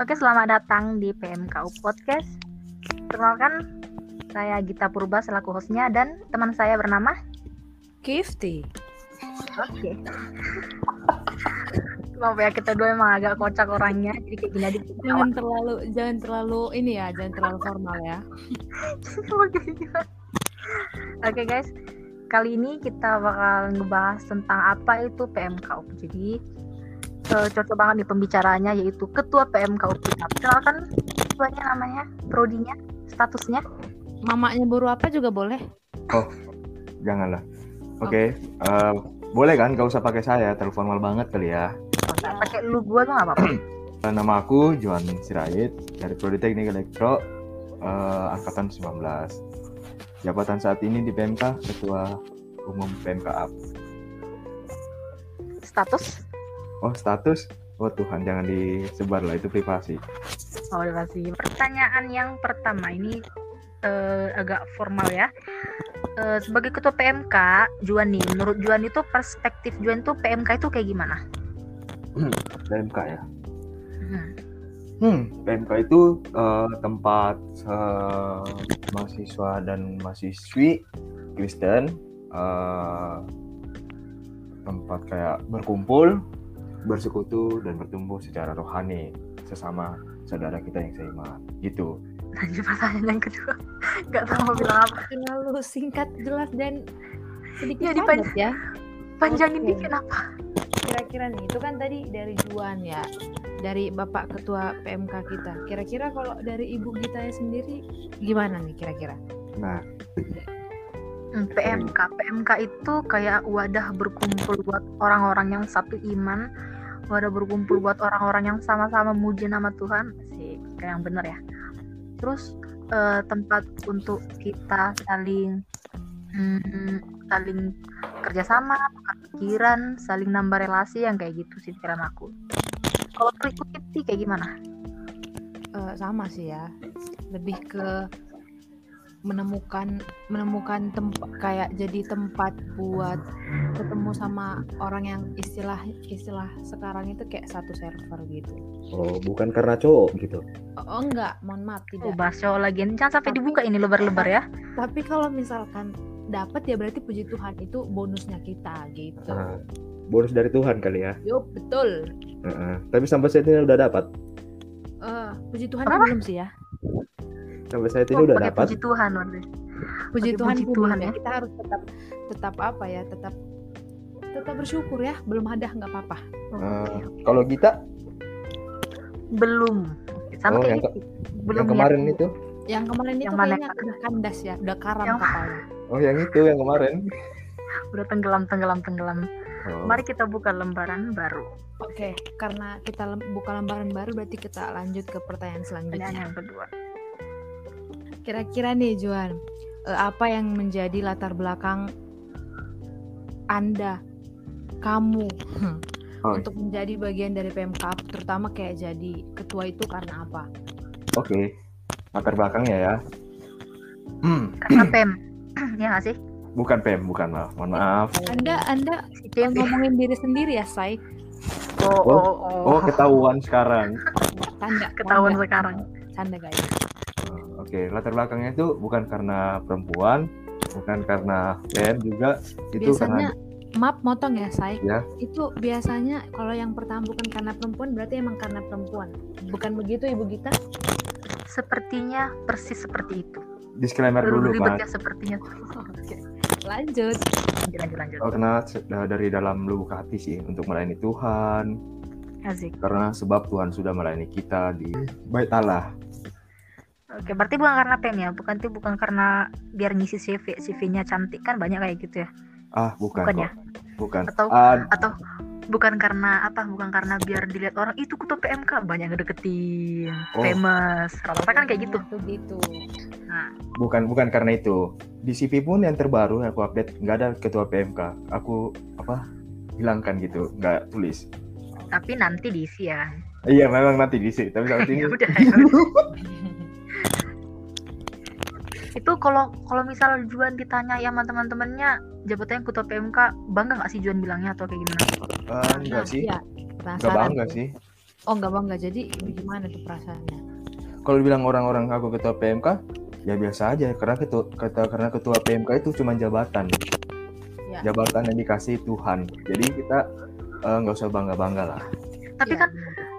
Oke, selamat datang di PMKU Podcast. Perkenalkan, saya Gita Purba selaku hostnya dan teman saya bernama Gifty. Oke. Maaf ya kita dua emang agak kocak orangnya, jadi kayak gini aja. Jangan terlalu jangan terlalu ini ya, jangan terlalu formal ya. Oke guys, kali ini kita bakal ngebahas tentang apa itu PMKU. Jadi eh, cocok banget nih pembicaraannya yaitu Ketua PMKU kita. Kenalkan ketuanya namanya, prodinya, statusnya. Mamanya baru apa juga boleh. Janganlah. Oke, eh, boleh kan? Gak usah pakai saya, terlalu formal banget kali ya. Usah pakai lu gua tuh nggak apa-apa. Eh, Nama aku Johan Sirait dari Prodi Teknik Elektro eh, angkatan 19. Jabatan saat ini di PMK Ketua Umum PMK AP. Status? Oh status? Oh Tuhan jangan disebar lah itu privasi. Oh, pasti. Pertanyaan yang pertama ini eh, agak formal ya. Eh, sebagai ketua PMK, Juan nih, menurut Juan itu perspektif Juan tuh PMK itu kayak gimana? PMK ya. Hmm. Hmm, PMK itu eh, tempat eh, mahasiswa dan mahasiswi Kristen eh, tempat kayak berkumpul, bersekutu dan bertumbuh secara rohani sesama saudara kita yang seiman. Gitu. Lanjut pertanyaan yang kedua. Gak tahu mau bilang apa. Terlalu singkat, jelas dan sedikit Ya, padat dipan- ya. Panjangin Oke. dikit apa? Kira-kira nih, itu kan tadi dari Juan ya, dari Bapak Ketua PMK kita. Kira-kira kalau dari Ibu Gita sendiri gimana nih kira-kira? Nah, Hmm, PMK, PMK itu kayak wadah berkumpul buat orang-orang yang satu iman, wadah berkumpul buat orang-orang yang sama-sama muji nama Tuhan, sih kayak yang bener ya. Terus eh, tempat untuk kita saling hmm, saling kerjasama, pikiran, saling nambah relasi yang kayak gitu sih pikiran aku. Kalau berikut sih kayak gimana? Eh, sama sih ya, lebih ke menemukan menemukan tempat kayak jadi tempat buat ketemu sama orang yang istilah istilah sekarang itu kayak satu server gitu. oh bukan karena cowok gitu. Oh, oh, enggak, mohon maaf Oh, tidak. bahas cowok lagi. Jangan sampai Tapi- dibuka ini lebar-lebar ya. Tapi kalau misalkan dapat ya berarti puji Tuhan itu bonusnya kita gitu. Ah, bonus dari Tuhan kali ya. Yup, betul. Heeh. Tapi sampai saat ini udah dapat. Eh, puji Tuhan belum sih ya. Sampai saat ini Oh, udah dapat. puji Tuhan berarti. Puji Pakai Tuhan, puji Tuhan ya. ya. Kita harus tetap tetap apa ya? Tetap tetap bersyukur ya. Belum ada nggak apa-apa. Eh, kalau kita belum sama Oh, kayak yang ke- belum yang kemarin itu. Yang kemarin itu Yang mana, kayaknya udah kandas ya, udah karam Yang- kapalnya. Oh yang itu yang kemarin. udah tenggelam tenggelam tenggelam Oh. mari kita buka lembaran baru Oke, karena kita lem- buka lembaran baru berarti kita lanjut ke pertanyaan pertanyaan selanjutnya. yang kedua Kira-kira nih Juan, eh, apa yang menjadi latar belakang Anda, kamu Oh, untuk menjadi bagian dari PMK, terutama kayak jadi ketua itu karena apa? Oke. Latar belakangnya ya. Hmm, karena pem ya nggak sih bukan PM, bukan maaf. Mohon maaf. Anda Anda si pem ngomongin diri sendiri ya, Say? oh oh oh, Oh, ketahuan sekarang. Tanda. ketahuan sekarang Tanda guys. Oke, latar belakangnya itu bukan karena perempuan, bukan karena PM juga, itu Biasanya karena maaf motong ya, Say. Ya. Itu biasanya kalau yang pertama bukan karena perempuan berarti emang karena perempuan. Bukan begitu Ibu Gita? sepertinya persis seperti itu disclaimer dulu ribet kan. ya sepertinya Oke, Lanjut. lanjut lanjut lanjut Oh, karena dari dalam lubuk hati sih untuk melayani Tuhan, Asik. karena sebab Tuhan sudah melayani kita di Bait Allah. Oke, berarti bukan karena pem ya, bukan itu bukan karena biar ngisi CV, CV-nya cantik kan banyak kayak gitu ya. Ah, bukan, Bukan kok. ya? Bukan. Atau Ah, atau bukan karena apa? Bukan karena biar dilihat orang itu ketua PMK banyak ngedeketin, Oh. famous. Rata-rata kan kayak gitu. Tuh gitu. Nah, bukan bukan karena itu. Di CV pun yang terbaru yang aku update nggak ada ketua PMK. Aku apa hilangkan gitu, nggak tulis. tapi nanti diisi ya. Iya, memang nanti diisi. Tapi saat ini Ya udah. ya udah. itu kalau kalau misal Juan ditanya ya sama teman-temannya jabatannya ketua PMK bangga nggak sih Juan bilangnya atau kayak gimana? Ah, enggak sih. Iya. Enggak bangga tuh. sih. Oh nggak bangga. Jadi gimana tuh perasaannya? Kalau dibilang orang-orang aku ketua PMK, ya biasa aja karena ketua kata karena ketua PMK itu cuma jabatan. Ya. Jabatan yang dikasih Tuhan. Jadi kita eh, nggak usah bangga-bangga lah. tapi Iya, kan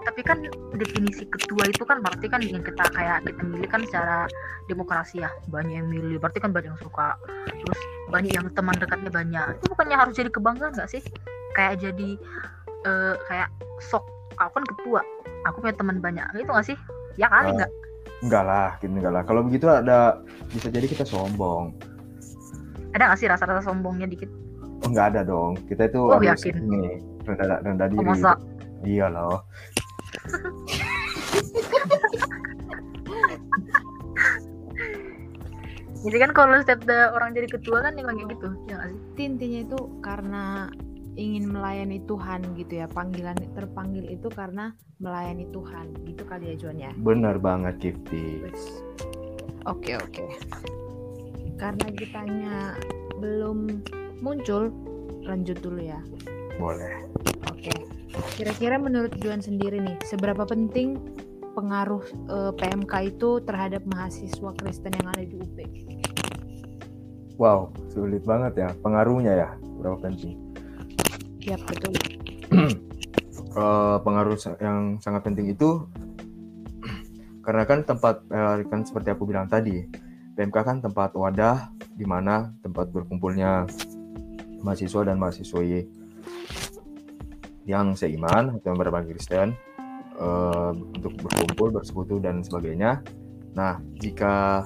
tapi kan definisi ketua itu kan berarti kan yang kita kayak kita milih kan secara demokrasi ya banyak yang milih berarti kan banyak yang suka terus banyak yang teman dekatnya banyak itu bukannya harus jadi kebanggaan nggak sih kayak jadi eh, kayak sok aku kan ketua aku punya teman banyak itu nggak sih ya kali Ah. nggak Enggak lah, gitu enggak lah. Kalau begitu ada bisa jadi kita sombong. ada nggak sih rasa-rasa sombongnya dikit Oh, enggak ada dong. Kita itu Oh, harus yakin? ini rendah rendah oh, diri. masa Iya loh. jadi kan kalau setiap ada orang jadi ketua kan emang kayak gitu ya sih intinya itu karena ingin melayani Tuhan gitu ya. Panggilan terpanggil itu karena melayani Tuhan. Gitu kali ya Juan ya. Benar banget Kifti. Wes. Oke oke. Karena kitanya belum muncul, lanjut dulu ya. Boleh. Oke. Kira-kira menurut Juan sendiri nih, seberapa penting pengaruh eh, PMK itu terhadap mahasiswa Kristen yang ada di UP? Wow, sulit banget ya. Pengaruhnya ya, berapa penting. Ya betul. Eh, pengaruh yang sangat penting itu karena kan tempat eh, kan seperti aku bilang tadi, PMK kan tempat wadah di mana tempat berkumpulnya mahasiswa dan mahasiswi yang seiman atau yang beragama Kristen eh, untuk berkumpul, bersekutu dan sebagainya. Nah, jika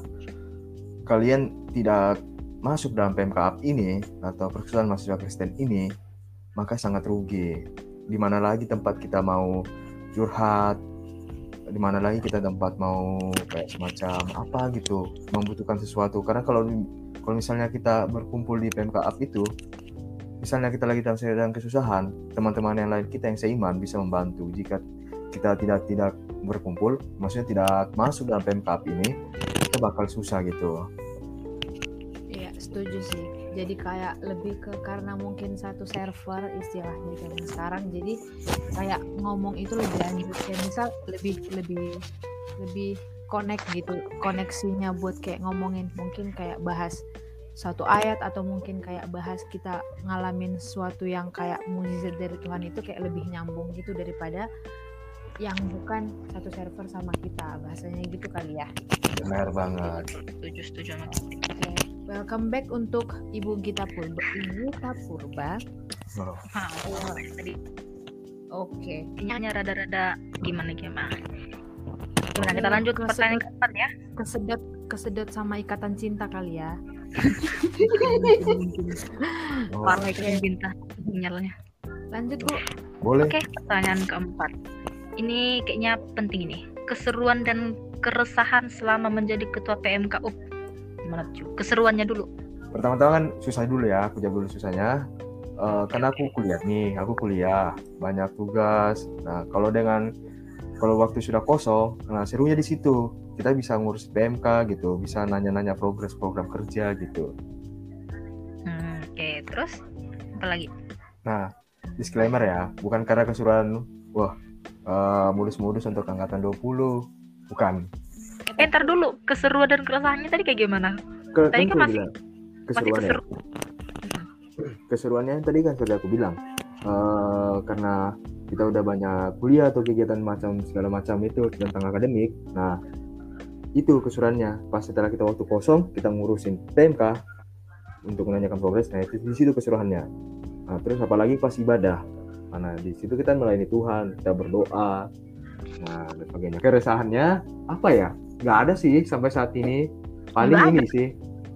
kalian tidak masuk dalam PMK ini atau persekutuan mahasiswa Kristen ini, maka sangat rugi. Di mana lagi tempat kita mau curhat, di mana lagi kita tempat mau kayak semacam apa gitu, membutuhkan sesuatu. Karena kalau kalau misalnya kita berkumpul di PMK Up itu, misalnya kita lagi dalam sedang kesusahan, teman-teman yang lain kita yang seiman bisa membantu. Jika kita tidak tidak berkumpul, maksudnya tidak masuk dalam PMK Up ini, kita bakal susah gitu. Iya, setuju sih. Jadi kayak lebih ke karena mungkin satu server istilahnya zaman sekarang. Jadi kayak ngomong itu lebih lanjut. Kayak misal lebih lebih lebih connect gitu. Koneksinya buat kayak ngomongin mungkin kayak bahas satu ayat atau mungkin kayak bahas kita ngalamin sesuatu yang kayak mujizat dari Tuhan itu kayak lebih nyambung gitu daripada yang bukan satu server sama kita bahasanya gitu kali ya. Benar banget. setuju setuju sama Oke, welcome back untuk Ibu Gita Purba. Ibu Gita Purba. Oh, Ah, tadi Oke. hanya rada-rada gimana gimana Gimana kita lanjut ke pertanyaan keempat ya Kesedot kesedot sama ikatan cinta kali ya. Parah ikatan bintang sinyalnya Lanjut Bu. boleh. Oke, pertanyaan keempat. Ini kayaknya penting ini. Keseruan dan keresahan selama menjadi ketua PMK UP. Gimana cu? Keseruannya dulu. pertama-tama kan susah dulu ya aku jawab dulu susahnya Eh, karena aku kuliah nih aku kuliah banyak tugas nah kalau dengan kalau waktu sudah kosong nah serunya di situ kita bisa ngurus PMK gitu bisa nanya-nanya progres program kerja gitu Hmm, Oke, terus apa lagi? nah disclaimer ya bukan karena keseruan wah eh, modus-modus untuk angkatan 20 bukan Eh, ntar dulu. Keseruan dan keresahannya tadi kayak gimana? Ke, Tadi kan masih- bilang, Masih keseruannya keseru. keseruannya tadi kan sudah aku bilang Eh, karena kita udah banyak kuliah atau kegiatan macam segala macam itu tentang akademik nah itu keseruannya pas setelah kita waktu kosong kita ngurusin PMK untuk menanyakan progres. Nah itu di situ keseruannya nah terus apalagi pas ibadah. Karena di situ kita melayani Tuhan kita berdoa. Nah dan sebagainya. Keresahannya apa ya? Nggak ada sih sampai saat ini. Paling ini sih.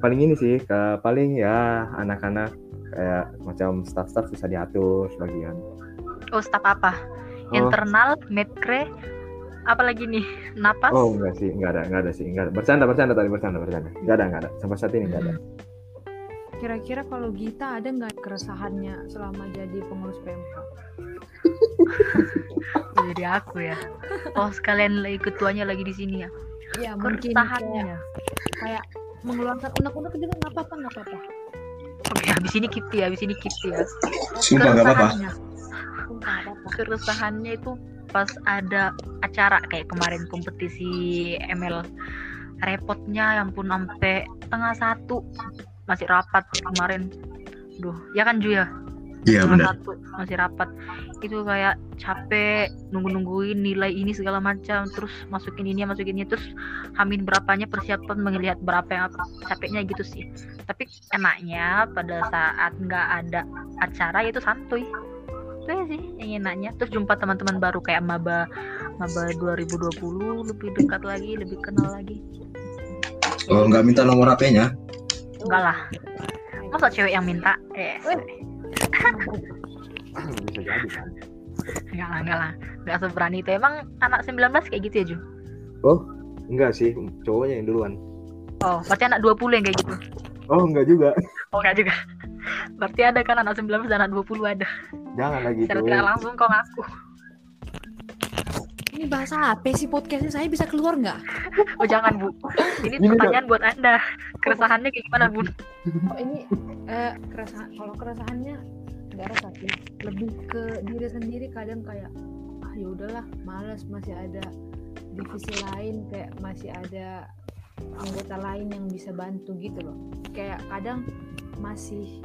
Paling ini sih ke paling ya anak-anak kayak macam staff-staff susah diatur sebagian. Oh, staf apa? Oh. Internal, medcre, apa lagi nih? Napas? oh enggak sih enggak ada enggak ada sih enggak ada bercanda bercanda tadi bercanda bercanda enggak ada enggak ada sampai saat ini enggak ada Hmm. Kira-kira kalau Gita ada nggak keresahannya selama jadi pengurus PMK? Jadi aku ya. Oh, sekalian lagi ketuanya lagi di sini ya. Ya mungkin Keresahannya. kayak, kayak mengeluarkan unek-unek juga nggak apa-apa nggak apa-apa. Oke, habis ini Kipti, habis ini Kipti ya. Sumpah nggak apa-apa. Keresahannya, Sumpah, nggak apa-apa. keresahannya itu pas ada acara kayak kemarin kompetisi ML repotnya yang pun sampai tengah satu. Masih rapat kemarin. Duh ya kan Ju ya? Iya benar. satu masih rapat. Itu kayak capek nunggu nungguin nilai ini segala macam. Terus masukin ini masukin ini. Terus hamin berapanya persiapan melihat berapa yang capeknya gitu sih. Tapi enaknya pada saat nggak ada acara itu santuy itu ya sih yang enaknya. Terus jumpa teman-teman baru kayak maba maba 2020 lebih dekat lagi lebih kenal lagi. Oh nggak minta nomor HP-nya? enggak lah. Masa cewek yang minta? Eh. Bisa jadi kan? Enggak lah enggak lah. Enggak seberani itu. Emang anak 19 kayak gitu ya Ju? Enggak sih cowoknya yang duluan. Oh pasti anak 20 yang kayak gitu? Oh enggak juga. Oh enggak juga berarti ada kan anak 19 dan anak 20 ada. Jangan lagi secara tidak langsung kau ngaku. Ini bahasa apa sih podcastnya? Saya bisa keluar nggak? oh jangan Bu. Ini Ini pertanyaan buat anda. Keresahannya kayak gimana Bu? Oh ini eh, keresahan kalau keresahannya nggak resah sih. Lebih ke diri sendiri kadang kayak ah ya udahlah malas masih ada divisi lain kayak masih ada anggota lain yang bisa bantu gitu loh. Kayak kadang masih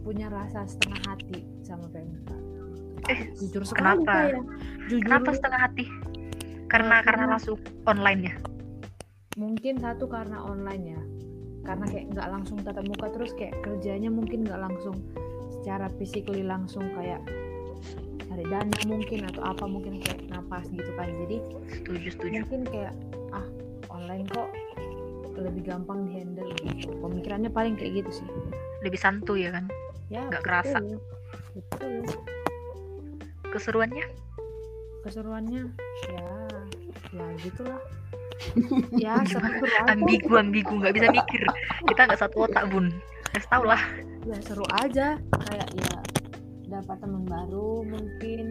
punya rasa setengah hati sama PMK Eh, jujur sekali kenapa? saya jujur kenapa setengah hati? Karena Eh, karena karena- langsung online ya? mungkin satu karena online ya. Karena kayak nggak langsung tatap muka terus kayak kerjanya mungkin nggak langsung secara physically langsung kayak cari dana mungkin atau apa mungkin kayak napas gitu kan. Jadi setuju setuju. mungkin kayak ah online kok lebih gampang dihandle gitu. Pemikirannya paling kayak gitu sih. Lebih santuy ya kan ya Nggak kerasa. betul. keseruannya? Keseruannya ya ya gitulah. Ya seru ambigu ambigu nggak bisa mikir. Kita nggak satu otak bun. Ya tau lah. Ya seru aja. Kayak ya dapat teman baru mungkin.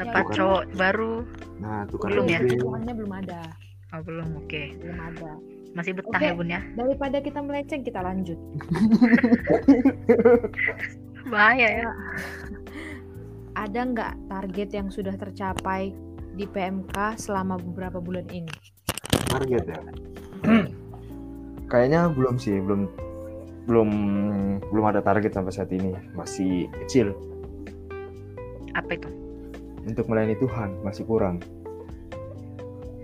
Dapat bukan. cowok baru. Nah kan Belum ya? belum ada. Oh belum oke. Belum ada masih betah Oke. ya bun ya? daripada kita melenceng kita lanjut. Bahaya ya. Ada nggak target yang sudah tercapai di PMK selama beberapa bulan ini? Target ya? Kayaknya belum sih belum belum belum ada target sampai saat ini. Masih kecil. Apa itu? Untuk melayani Tuhan masih kurang.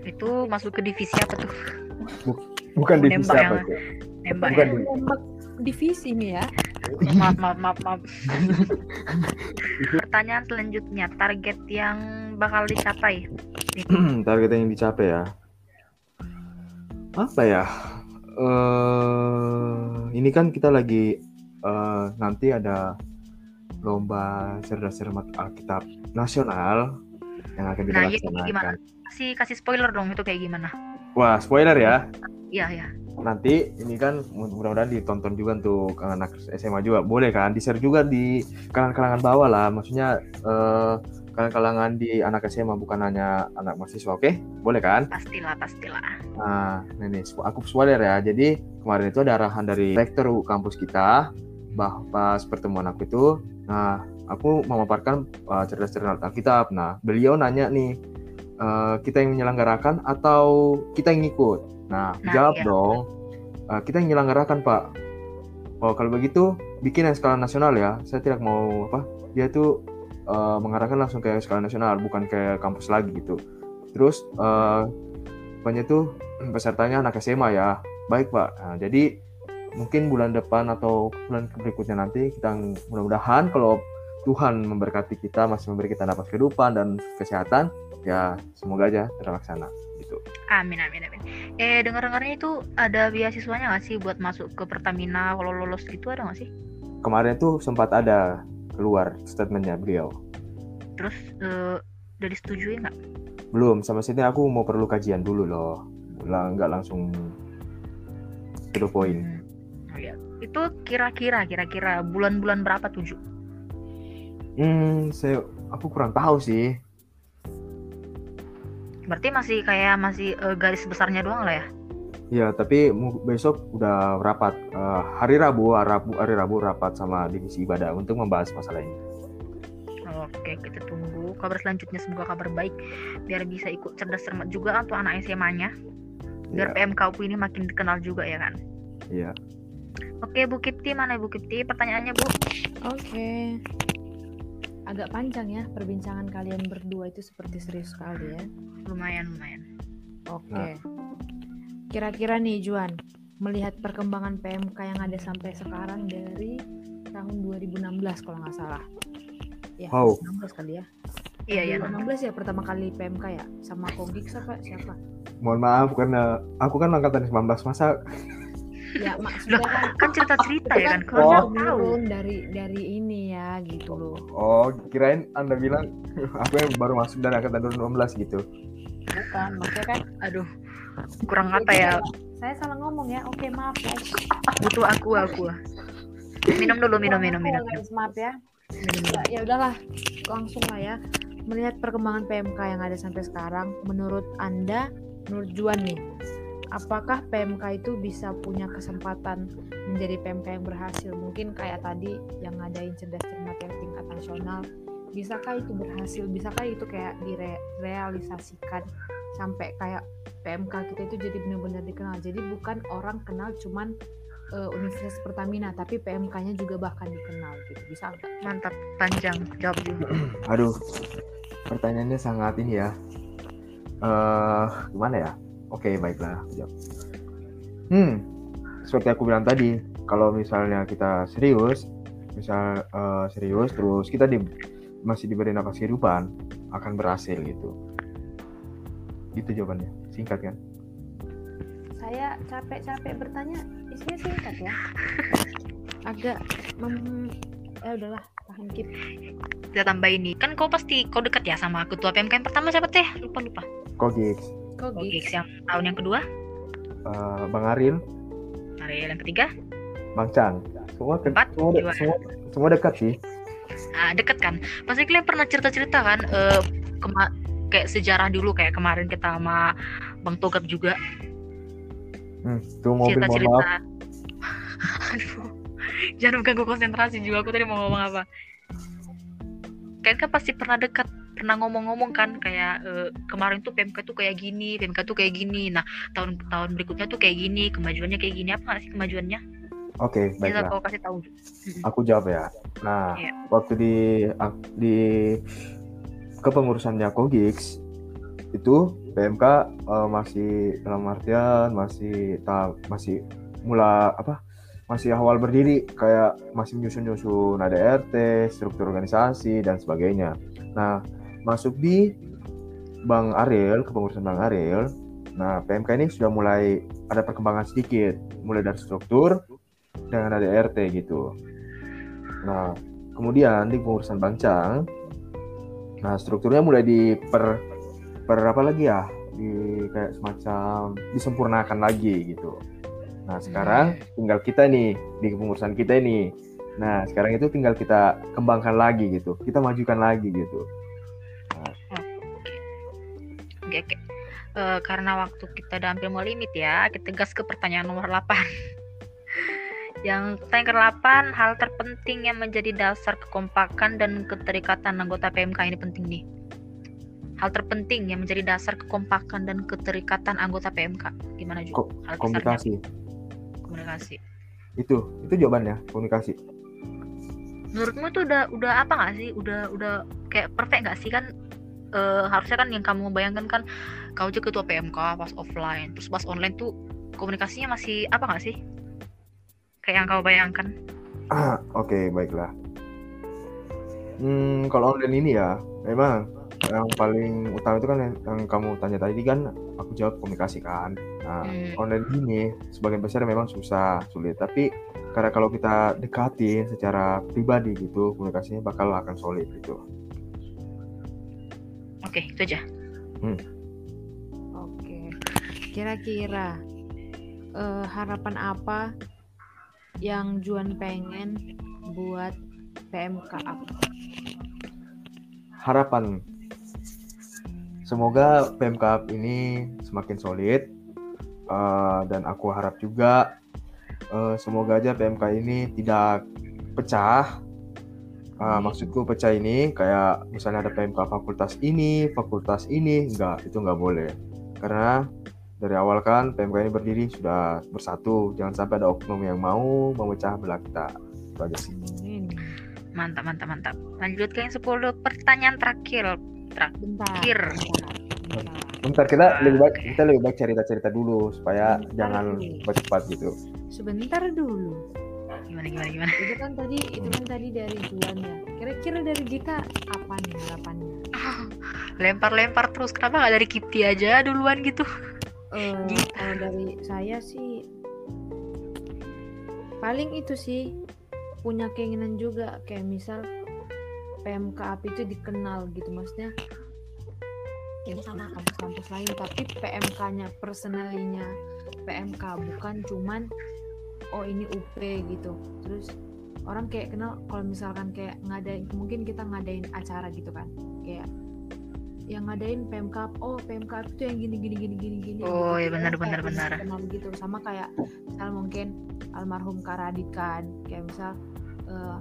Itu masuk ke divisi apa tuh bukan Oh, divisi apa yang- tuh nembak bukan ya? di- Nembak divisi nih ya maaf maaf maaf maaf pertanyaan selanjutnya target yang bakal dicapai target yang dicapai ya apa ya eh ini kan kita lagi eh, nanti ada lomba cerdas cermat Alkitab nasional yang akan kita Nah, iya, gimana? laksanakan. kasih kasih spoiler dong itu kayak gimana Wah, spoiler ya. Iya ya Nanti ini kan mudah-mudahan ditonton juga untuk anak SMA juga. Boleh kan? Di-share juga di kalangan-kalangan bawah lah. Maksudnya eh kalangan-kalangan di anak SMA bukan hanya anak mahasiswa, oke? Boleh kan? pastilah pastilah Nah, ini aku spoiler ya. Jadi kemarin itu ada arahan dari rektor kampus kita bah pas pertemuan aku itu, nah aku memaparkan uh, cerdas cerdas Alkitab. Nah, beliau nanya nih, uh, kita yang menyelenggarakan atau kita yang ngikut? Nah, Nah, jawab iya. dong. Uh, kita yang menyelenggarakan, Pak. Oh, kalau begitu bikin yang skala nasional ya. Saya tidak mau apa? Dia tuh uh, mengarahkan langsung ke skala nasional, bukan ke kampus lagi gitu. Terus uh, Pokoknya tuh pesertanya anak SMA ya. Baik Pak. Nah, jadi mungkin bulan depan atau bulan berikutnya nanti kita mudah-mudahan kalau Tuhan memberkati kita masih memberi kita napas kehidupan dan kesehatan ya semoga aja terlaksana gitu. amin amin amin eh dengar dengarnya itu ada beasiswanya nggak sih buat masuk ke Pertamina kalau lolos gitu ada nggak sih Kemarin tuh sempat ada keluar statementnya beliau. terus eh, udah disetujui nggak Belum sama sini aku mau perlu kajian dulu loh. Lah nggak langsung to the point. Hmm. Oh, iya. itu kira-kira kira-kira bulan-bulan berapa tujuh Hmm, saya aku kurang tahu sih. Berarti masih kayak masih eh, garis besarnya doang lah ya Ya, tapi besok udah rapat eh, hari Rabu, Rabu, hari Rabu rapat sama divisi ibadah untuk membahas masalah ini. Oke, kita tunggu kabar selanjutnya semoga kabar baik biar bisa ikut cerdas cermat juga untuk anak SMA-nya. Biar Iya. PMK UPI ini makin dikenal juga ya kan. Iya. Oke, Bu Kipti mana Bu Kipti? Pertanyaannya Bu. Oke. Agak panjang ya perbincangan kalian berdua itu seperti serius sekali ya. Lumayan, lumayan. Oke. Kira-kira nih Juan, melihat perkembangan PMK yang ada sampai sekarang dari tahun 2016 kalau nggak salah. Ya, Wow. 2016 kali ya. Iya, iya. 2016 ya pertama kali PMK ya sama Kogik siapa siapa? Mohon maaf karena aku kan angkatan 19 masa Ya maksudnya kan Kan cerita-cerita ya kan. Kalau Oh. tahu. turun dari dari ini ya gitu loh. Oh, kirain Anda bilang aku yang baru masuk dari angkatan 2016 gitu. Bukan, maksudnya kan Aduh. Kurang apa ya? saya salah ngomong ya. Oke, maaf guys. Butuh aku, aku. Minum dulu, minum, minum, minum. guys, maaf ya. minum. ya, ya udahlah langsung lah ya melihat perkembangan PMK yang ada sampai sekarang menurut anda menurut Juan nih apakah PMK itu bisa punya kesempatan menjadi PMK yang berhasil mungkin kayak tadi yang ngadain cerdas cermat yang tingkat nasional bisakah itu berhasil bisakah itu kayak direalisasikan sampai kayak PMK kita itu jadi benar-benar dikenal jadi bukan orang kenal cuman eh, Universitas Pertamina tapi PMK-nya juga bahkan dikenal gitu bisa nggak? Mantap, panjang. Jawab dulu. Aduh, pertanyaannya sangat ini ya. eh gimana ya? Oke, baiklah. aku jawab. Hmm, seperti aku bilang tadi, kalau misalnya kita serius, misal eh, serius, terus kita di, masih diberi nafas kehidupan, akan berhasil gitu. Itu jawabannya, singkat kan? saya capek-capek bertanya isinya singkat ya agak mem ya udahlah tahan kip Kita tambah ini. Kan kau pasti kau dekat ya sama ketua PMK yang pertama siapa teh? Lupa lupa. Kogix, kok Gigs yang tahun yang kedua. eh, Bang Aril, Ariel yang ketiga. Bang Cang, semua, ke- Empat, semua, de- semua, semua dekat sih. Ah, deket kan. Pasti kalian pernah cerita-cerita kan eh, kema- kayak sejarah dulu kayak kemarin kita sama Bang Togap juga Hmm, tuh mobil mohon cerita-cerita. maaf. Aduh. Jangan mengganggu konsentrasi juga aku tadi mau ngomong apa. Kalian kan pasti pernah dekat pernah ngomong-ngomong kan kayak eh, kemarin tuh PMK tuh kayak gini, PMK tuh kayak gini. Nah, tahun-tahun berikutnya tuh kayak gini, kemajuannya kayak gini. Apa sih kemajuannya? Oke, Bisa baiklah. kau kasih tahu. Aku jawab ya. Nah, Iya. waktu di di kepengurusannya Kogix itu PMK eh, masih dalam artian masih ta, masih mula apa masih awal berdiri kayak masih menyusun-nyusun ADRT, struktur organisasi dan sebagainya. Nah, masuk di Bang Ariel, kepengurusan Bang Ariel. Nah, PMK ini sudah mulai ada perkembangan sedikit, mulai dari struktur dengan ADRT gitu. Nah, kemudian di pengurusan Bang Cang, nah strukturnya mulai diper per apa lagi ya, di kayak semacam disempurnakan lagi gitu. Nah, sekarang tinggal kita nih di kepengurusan kita ini. Nah, sekarang itu tinggal kita kembangkan lagi gitu. Kita majukan lagi gitu. Eh, karena waktu kita udah hampir mau limit ya, kita gas ke pertanyaan nomor 8. Yang pertanyaan ke-8, hal terpenting yang menjadi dasar kekompakan dan keterikatan anggota PMK ini penting nih. Hal terpenting yang menjadi dasar kekompakan dan keterikatan anggota PMK. Gimana juga? Ko- Hal Komunikasi. komunikasi. Itu, itu jawabannya, komunikasi. Menurutmu itu udah udah apa nggak sih? Udah udah kayak perfect nggak sih kan? Eh, harusnya kan yang kamu bayangkan kan kau aja ketua PMK pas offline, terus pas online tuh komunikasinya masih apa nggak sih? Kayak yang kau bayangkan. Oke, baiklah. Hmm, kalau online ini ya, memang yang paling utama itu kan yang, yang kamu tanya tadi kan, aku jawab komunikasi kan. Nah, Hmm. online ini sebagian besar memang susah, sulit. Tapi karena kalau kita dekatin secara pribadi gitu, komunikasinya bakal akan solid gitu. Oke, itu aja. Oke. Kira-kira eh, harapan apa yang Juan pengen buat PMK up? Harapan semoga PMK ini semakin solid eh, dan aku harap juga eh, semoga aja PMK ini tidak pecah Ah, maksudku pecah ini kayak misalnya ada PMK fakultas ini, fakultas ini, enggak, itu enggak boleh. Karena dari awal kan PMK ini berdiri sudah bersatu, jangan sampai ada oknum yang mau memecah belah kita. Itu aja sih. Ini. Mantap, mantap, mantap. Lanjut ke yang 10 pertanyaan terakhir. Terakhir. bentar, kita lebih baik kita lebih baik cerita-cerita dulu supaya Bentar jangan dulu. cepat gitu. Sebentar dulu. Gimana, gimana, gimana? Itu kan tadi itu kan tadi dari Juan ya. Kira-kira dari Gita apa nih harapannya? Lempar-lempar terus. Kenapa nggak dari Kipti aja duluan gitu? Eh, Gita. kalau dari saya sih paling itu sih punya keinginan juga kayak misal PMK API itu dikenal gitu maksudnya ya sama kampus-kampus lain tapi PMK-nya personalinya PMK bukan cuman oh ini UP gitu. Terus orang kayak kenal kalau misalkan kayak ngadain mungkin kita ngadain acara gitu kan. Kayak yang ngadain PMK oh PMK itu yang gini gini gini gini gini. Oh, gitu. iya, benar, benar, benar. kenal gitu. Sama kayak misal mungkin almarhum Karadit kan. Kayak misal eh,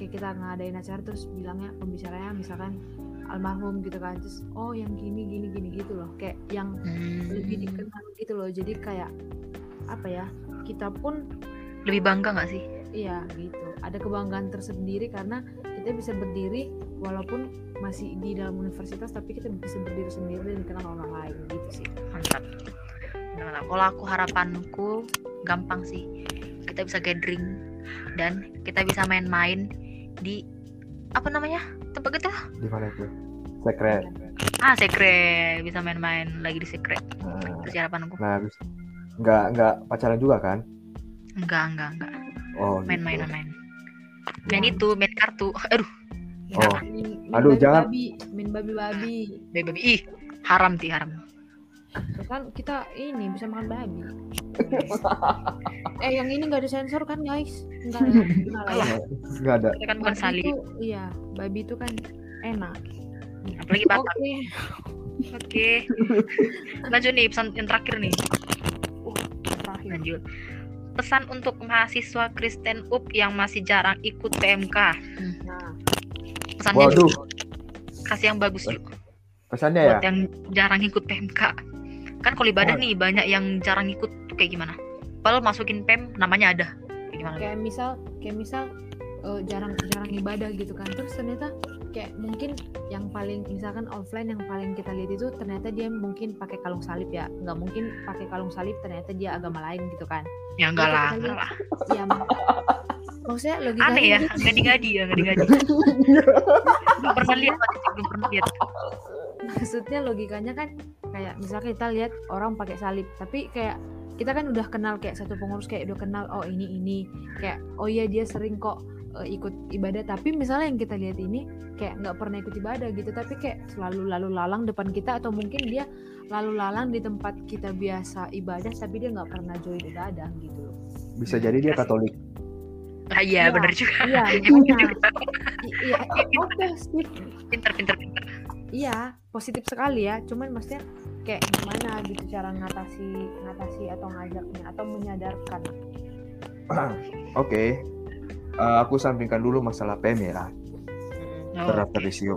kayak kita ngadain acara terus bilangnya pembicaranya misalkan almarhum gitu kan. Terus oh yang gini gini gini gitu loh. Kayak yang lebih Hmm. dikenal gitu loh. Jadi kayak apa ya kita pun Lebih bangga nggak sih? iya gitu ada kebanggaan tersendiri karena kita bisa berdiri walaupun masih di dalam universitas tapi kita bisa berdiri sendiri dan dikenal orang lain gitu sih Mantap. Mantap. Kalau aku harapanku gampang sih. Kita bisa gathering dan kita bisa main-main di apa namanya tempat kita Di mana itu? Sekret. ah sekre bisa main-main lagi di sekre Nah, itu sih harapanku nah nggak nggak pacaran juga kan? enggak enggak enggak Oh, main-main gitu. main. Main itu main kartu. Aduh. Oh. main, main Aduh, babi jangan. babi main babi babi baby baby ih haram ti haram. Tuh kan kita ini bisa makan babi. Eh yang ini nggak ada sensor kan guys? Enggak ya enggak lah ya. Nggak ada. kita kan bukan Babi salib. itu iya babi itu kan enak. Apalagi batak oke. Oke. Lanjut nih pesan yang terakhir nih lanjut. Pesan untuk mahasiswa Kristen UP yang masih jarang ikut PMK Hmm, nah pesannya Waduh, yuk. kasih yang bagus yuk pesannya ya? buat yang jarang ikut PMK kan kalau ibadah Oh. nih banyak yang jarang ikut tuh kayak gimana? Padahal masukin PEM namanya ada. Kayak gimana? Kayak misal kayak misal eh, jarang jarang ibadah gitu kan. Terus ternyata kayak mungkin yang paling misalkan offline yang paling kita lihat itu ternyata dia mungkin pakai kalung salib ya. Nggak mungkin pakai kalung salib ternyata dia agama lain gitu kan. Ya enggak lah enggak lah. ya mak- maksudnya logikanya aneh ya gitu. gadi-gadi ya gadi-gadi belum pernah lihat belum pernah lihat. Maksudnya logikanya kan kayak misalkan kita lihat orang pakai salib tapi kayak kita kan udah kenal kayak satu pengurus kayak udah kenal oh ini ini. Kayak oh iya dia sering kok eh, ikut ibadah tapi misalnya yang kita lihat ini kayak nggak pernah ikut ibadah gitu tapi kayak selalu lalu lalang depan kita atau mungkin dia lalu lalang di tempat kita biasa ibadah tapi dia nggak pernah join ibadah gitu loh Bisa jadi dia Katolik. lah iya Iya. bener juga iya Emang makanya juga. I- iya oke Steve. pinter pinter pinter iya positif sekali ya cuman maksudnya kayak gimana gitu cara ngatasi ngatasi atau ngajaknya atau menyadarkan Oke. Eh, aku sampingkan dulu masalah PM ya. Oh, terdaftar di SIO.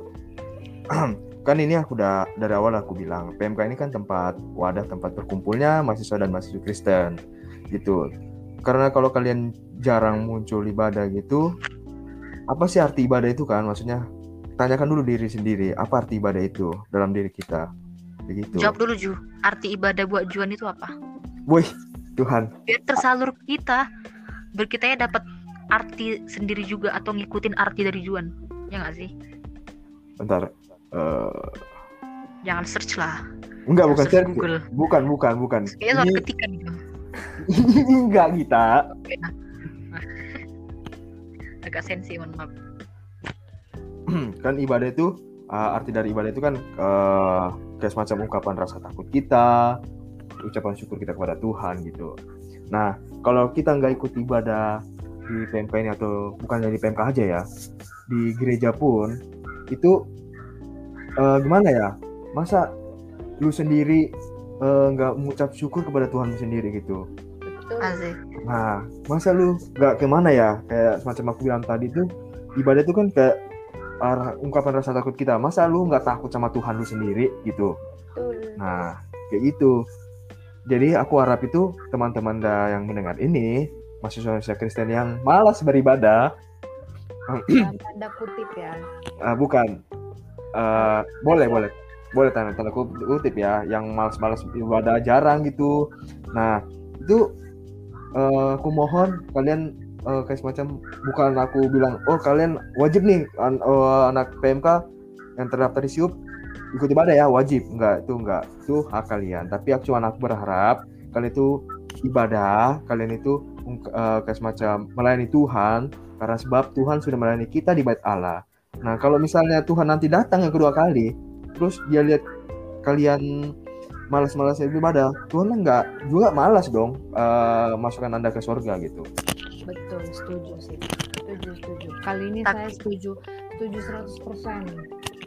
kan ini aku udah dari awal aku bilang PMK ini kan tempat wadah tempat berkumpulnya mahasiswa dan mahasiswa Kristen gitu. Karena kalau kalian jarang muncul ibadah gitu, apa sih arti ibadah itu kan? Maksudnya tanyakan dulu diri sendiri apa arti ibadah itu dalam diri kita. Begitu. jawab dulu Ju arti ibadah buat Juan itu apa Woi, Tuhan. biar tersalur kita biar kita ya dapat arti sendiri juga atau ngikutin arti dari Juan ya nggak sih Bentar. Eh, jangan search lah enggak bukan Search search. Google Bukan, bukan, bukan. kayaknya soal Ini ketikan gitu enggak kita. agak sensi mohon maaf kan ibadah itu uh, arti dari ibadah itu kan uh, kayak semacam ungkapan rasa takut kita ucapan syukur kita kepada Tuhan gitu nah kalau kita nggak ikut ibadah di PMK ini atau bukan di PMK aja ya di gereja pun itu uh, gimana ya masa lu sendiri uh, nggak mengucap syukur kepada Tuhan sendiri gitu betul Asik. Nah, masa lu nggak ke mana ya? Kayak semacam aku bilang tadi tuh, ibadah itu kan kayak uh, ungkapan rasa takut kita masa lu nggak takut sama Tuhan lu sendiri gitu Betul. nah kayak gitu jadi aku harap itu teman-teman da- yang mendengar ini mahasiswa Kristen yang malas beribadah. Tanda kutip ya. Ah, bukan. Eh, boleh boleh. Boleh tanda tanda kutip ya yang malas-malas ibadah jarang gitu. Nah itu eh, aku mohon kalian eh, kayak semacam bukan aku bilang oh kalian wajib nih an- eh, anak PMK yang terdaftar di SIUP ikut ibadah ya. Wajib. Enggak itu enggak. Itu hak kalian. Tapi aku cuma aku berharap kalian itu ibadah kalian itu eh, kayak semacam melayani Tuhan karena sebab Tuhan sudah melayani kita di bait Allah Nah, kalau misalnya Tuhan nanti datang yang kedua kali, terus dia lihat kalian malas-malas ibadah, Tuhan nggak juga malas dong eh, masukkan anda ke surga gitu. Betul, setuju sih. Setuju, setuju. Kali ini Tapi- saya setuju. Setuju 100%.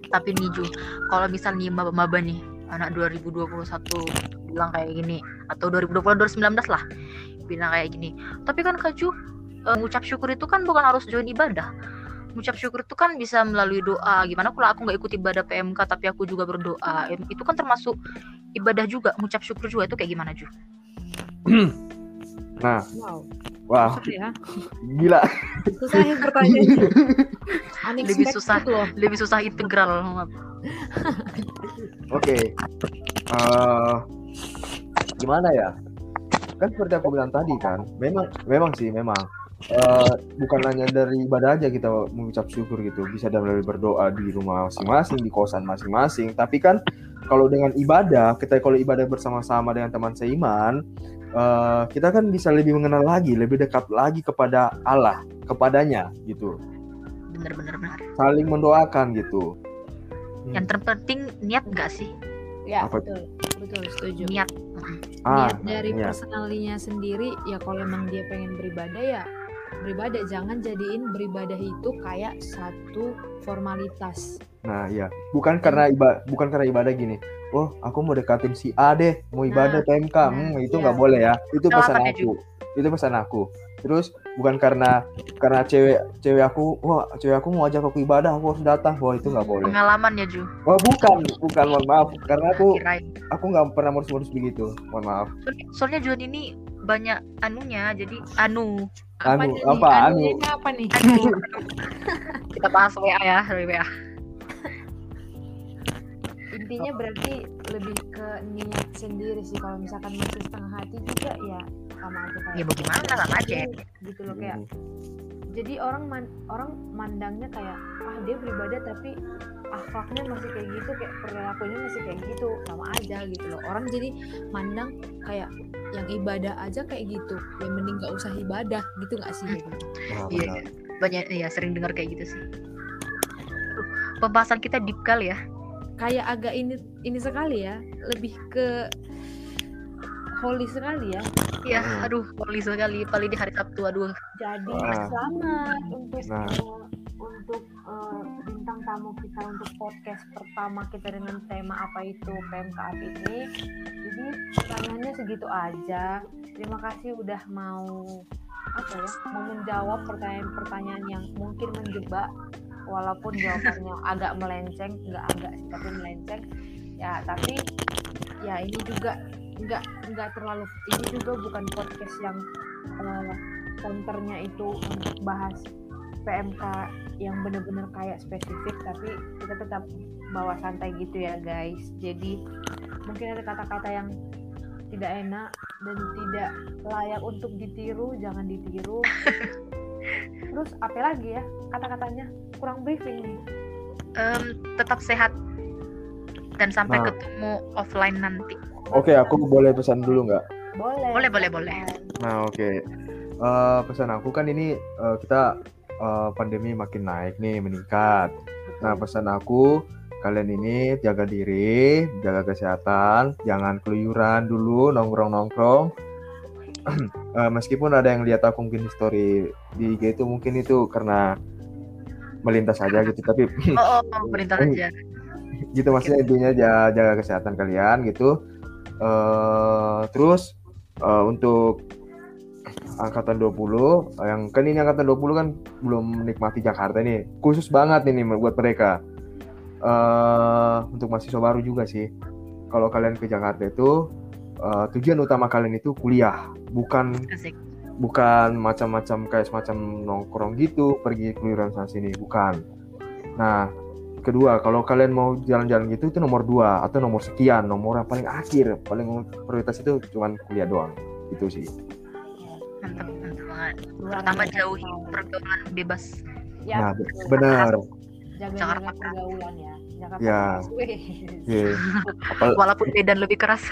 tapi nih Ju kalau misalnya maba-maba nih anak 2021 bilang kayak gini atau 2020 2019 lah bilang kayak gini tapi kan Kak Ju eh, ngucap syukur itu kan bukan harus join ibadah ngucap syukur itu kan bisa melalui doa gimana kalau aku nggak ikut ibadah PMK tapi aku juga berdoa itu kan termasuk ibadah juga ngucap syukur juga itu kayak gimana Ju Nah, Wow. wah, Susah ya. gila. Susah ya pertanyaannya. Lebih susah. loh. lebih susah integral Oke. Eh, gimana ya? Kan seperti aku bilang tadi kan, memang memang sih memang eh, bukan hanya dari ibadah aja kita mengucap syukur gitu, bisa dari berdoa di rumah masing-masing, di kosan masing-masing. Tapi kan kalau dengan ibadah, kita kalau ibadah bersama-sama dengan teman seiman, eh, kita kan bisa lebih mengenal lagi, lebih dekat lagi kepada Allah, kepadanya gitu, bener-bener benar saling mendoakan gitu. yang terpenting niat nggak sih Ya, Apa- betul. Betul, setuju. niat Ah, Niat dari personalinya sendiri ya kalau emang dia pengen beribadah ya beribadah jangan jadiin beribadah itu kayak satu formalitas. Nah, iya. Bukan karena ibadah, bukan karena ibadah gini. Oh, aku mau dekatin si A deh, mau ibadah PMK. nah, Hmm, itu iya. nggak boleh ya. Itu pesan aku. Itu pesan aku. Terus bukan karena karena cewek cewek aku, wah, cewek aku mau ajak aku ibadah, aku harus datang. Wah, itu nggak boleh. pengalaman ya Ju Wah, bukan, bukan, mohon maaf. Karena aku kirain aku nggak pernah modus-modus begitu. Mohon maaf. soalnya, soalnya Juan ini banyak anunya jadi anu Anu, nih? apa, anu? Ini apa nih? anu kita bahas WA ya dari WA Intinya berarti lebih ke niat sendiri sih kalau misalkan masih setengah hati juga ya sama aja kayak ya bagaimana? Sama aja. Gitu loh kayak Hmm. jadi orang man- orang mandangnya kayak ah dia beribadah tapi akhlaknya masih kayak gitu kayak perilakunya masih kayak gitu. Sama aja gitu loh. Orang jadi mandang kayak yang ibadah aja kayak gitu. Ya mending gak usah ibadah gitu gak sih. Nah, Iya, benar. banyak ya sering dengar kayak gitu sih. Pembahasan kita deep kali ya. Kayak agak ini ini sekali ya. Lebih ke holy sekali ya Iya, Hmm. aduh poli sekali paling di hari Sabtu aduh jadi Wah. selamat untuk Nah. untuk eh, bintang tamu kita untuk podcast pertama kita dengan tema apa itu PMKAP ini jadi pertanyaannya segitu aja terima kasih udah mau apa ya mau menjawab pertanyaan-pertanyaan yang mungkin menjebak walaupun jawabannya agak melenceng nggak agak sih tapi melenceng ya tapi ya ini juga nggak nggak terlalu ini juga bukan podcast yang eh, konternya itu untuk bahas PMK yang bener-bener kayak spesifik tapi kita tetap bawa santai gitu ya guys. Jadi mungkin ada kata-kata yang tidak enak dan tidak layak untuk ditiru jangan ditiru. Terus apa lagi ya kata-katanya? Kurang briefing. Nih Em, tetap sehat. Dan sampai Nah. ketemu offline nanti Oke, aku boleh pesan dulu nggak? boleh Boleh, boleh, boleh. Nah, oke. Eh, pesan aku kan ini eh, kita eh, pandemi makin naik nih, meningkat. Nah, pesan aku kalian ini jaga diri, jaga kesehatan, jangan keluyuran dulu, nongkrong-nongkrong. Eh, meskipun ada yang lihat aku mungkin di story di IG itu mungkin itu karena melintas aja gitu, tapi oh, oh perintah aja gitu maksudnya intinya ja- jaga kesehatan kalian gitu. Eh, terus eh, untuk angkatan 20 yang kan ini angkatan 20 kan belum menikmati Jakarta nih khusus banget ini buat mereka. Eh untuk mahasiswa baru juga sih. Kalau kalian ke Jakarta itu eh, tujuan utama kalian itu kuliah. Bukan Asik. bukan macam-macam kayak semacam nongkrong gitu pergi keluyuran sana sini. Bukan. Nah kedua kalau kalian mau jalan-jalan gitu itu nomor dua atau nomor sekian nomor yang paling akhir paling prioritas itu cuman kuliah doang itu sih Mantap, mantap banget. Pertama jauhi pergaulan bebas. Ya, nah benar Jakarta. pergaulan ya. Jakarta. Ya. Iya. Apal- Walaupun medan lebih keras.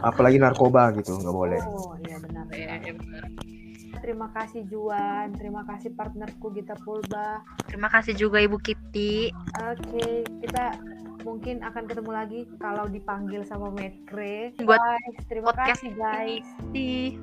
apalagi narkoba gitu nggak boleh Oh, iya benar. Iya, iya, benar. Terima kasih Juan, terima kasih partnerku Gita Purba. Terima kasih juga Ibu Kitty. Oke, kita mungkin akan ketemu lagi kalau dipanggil sama Mekre. Buat Guys, terima podcast kasih guys. Di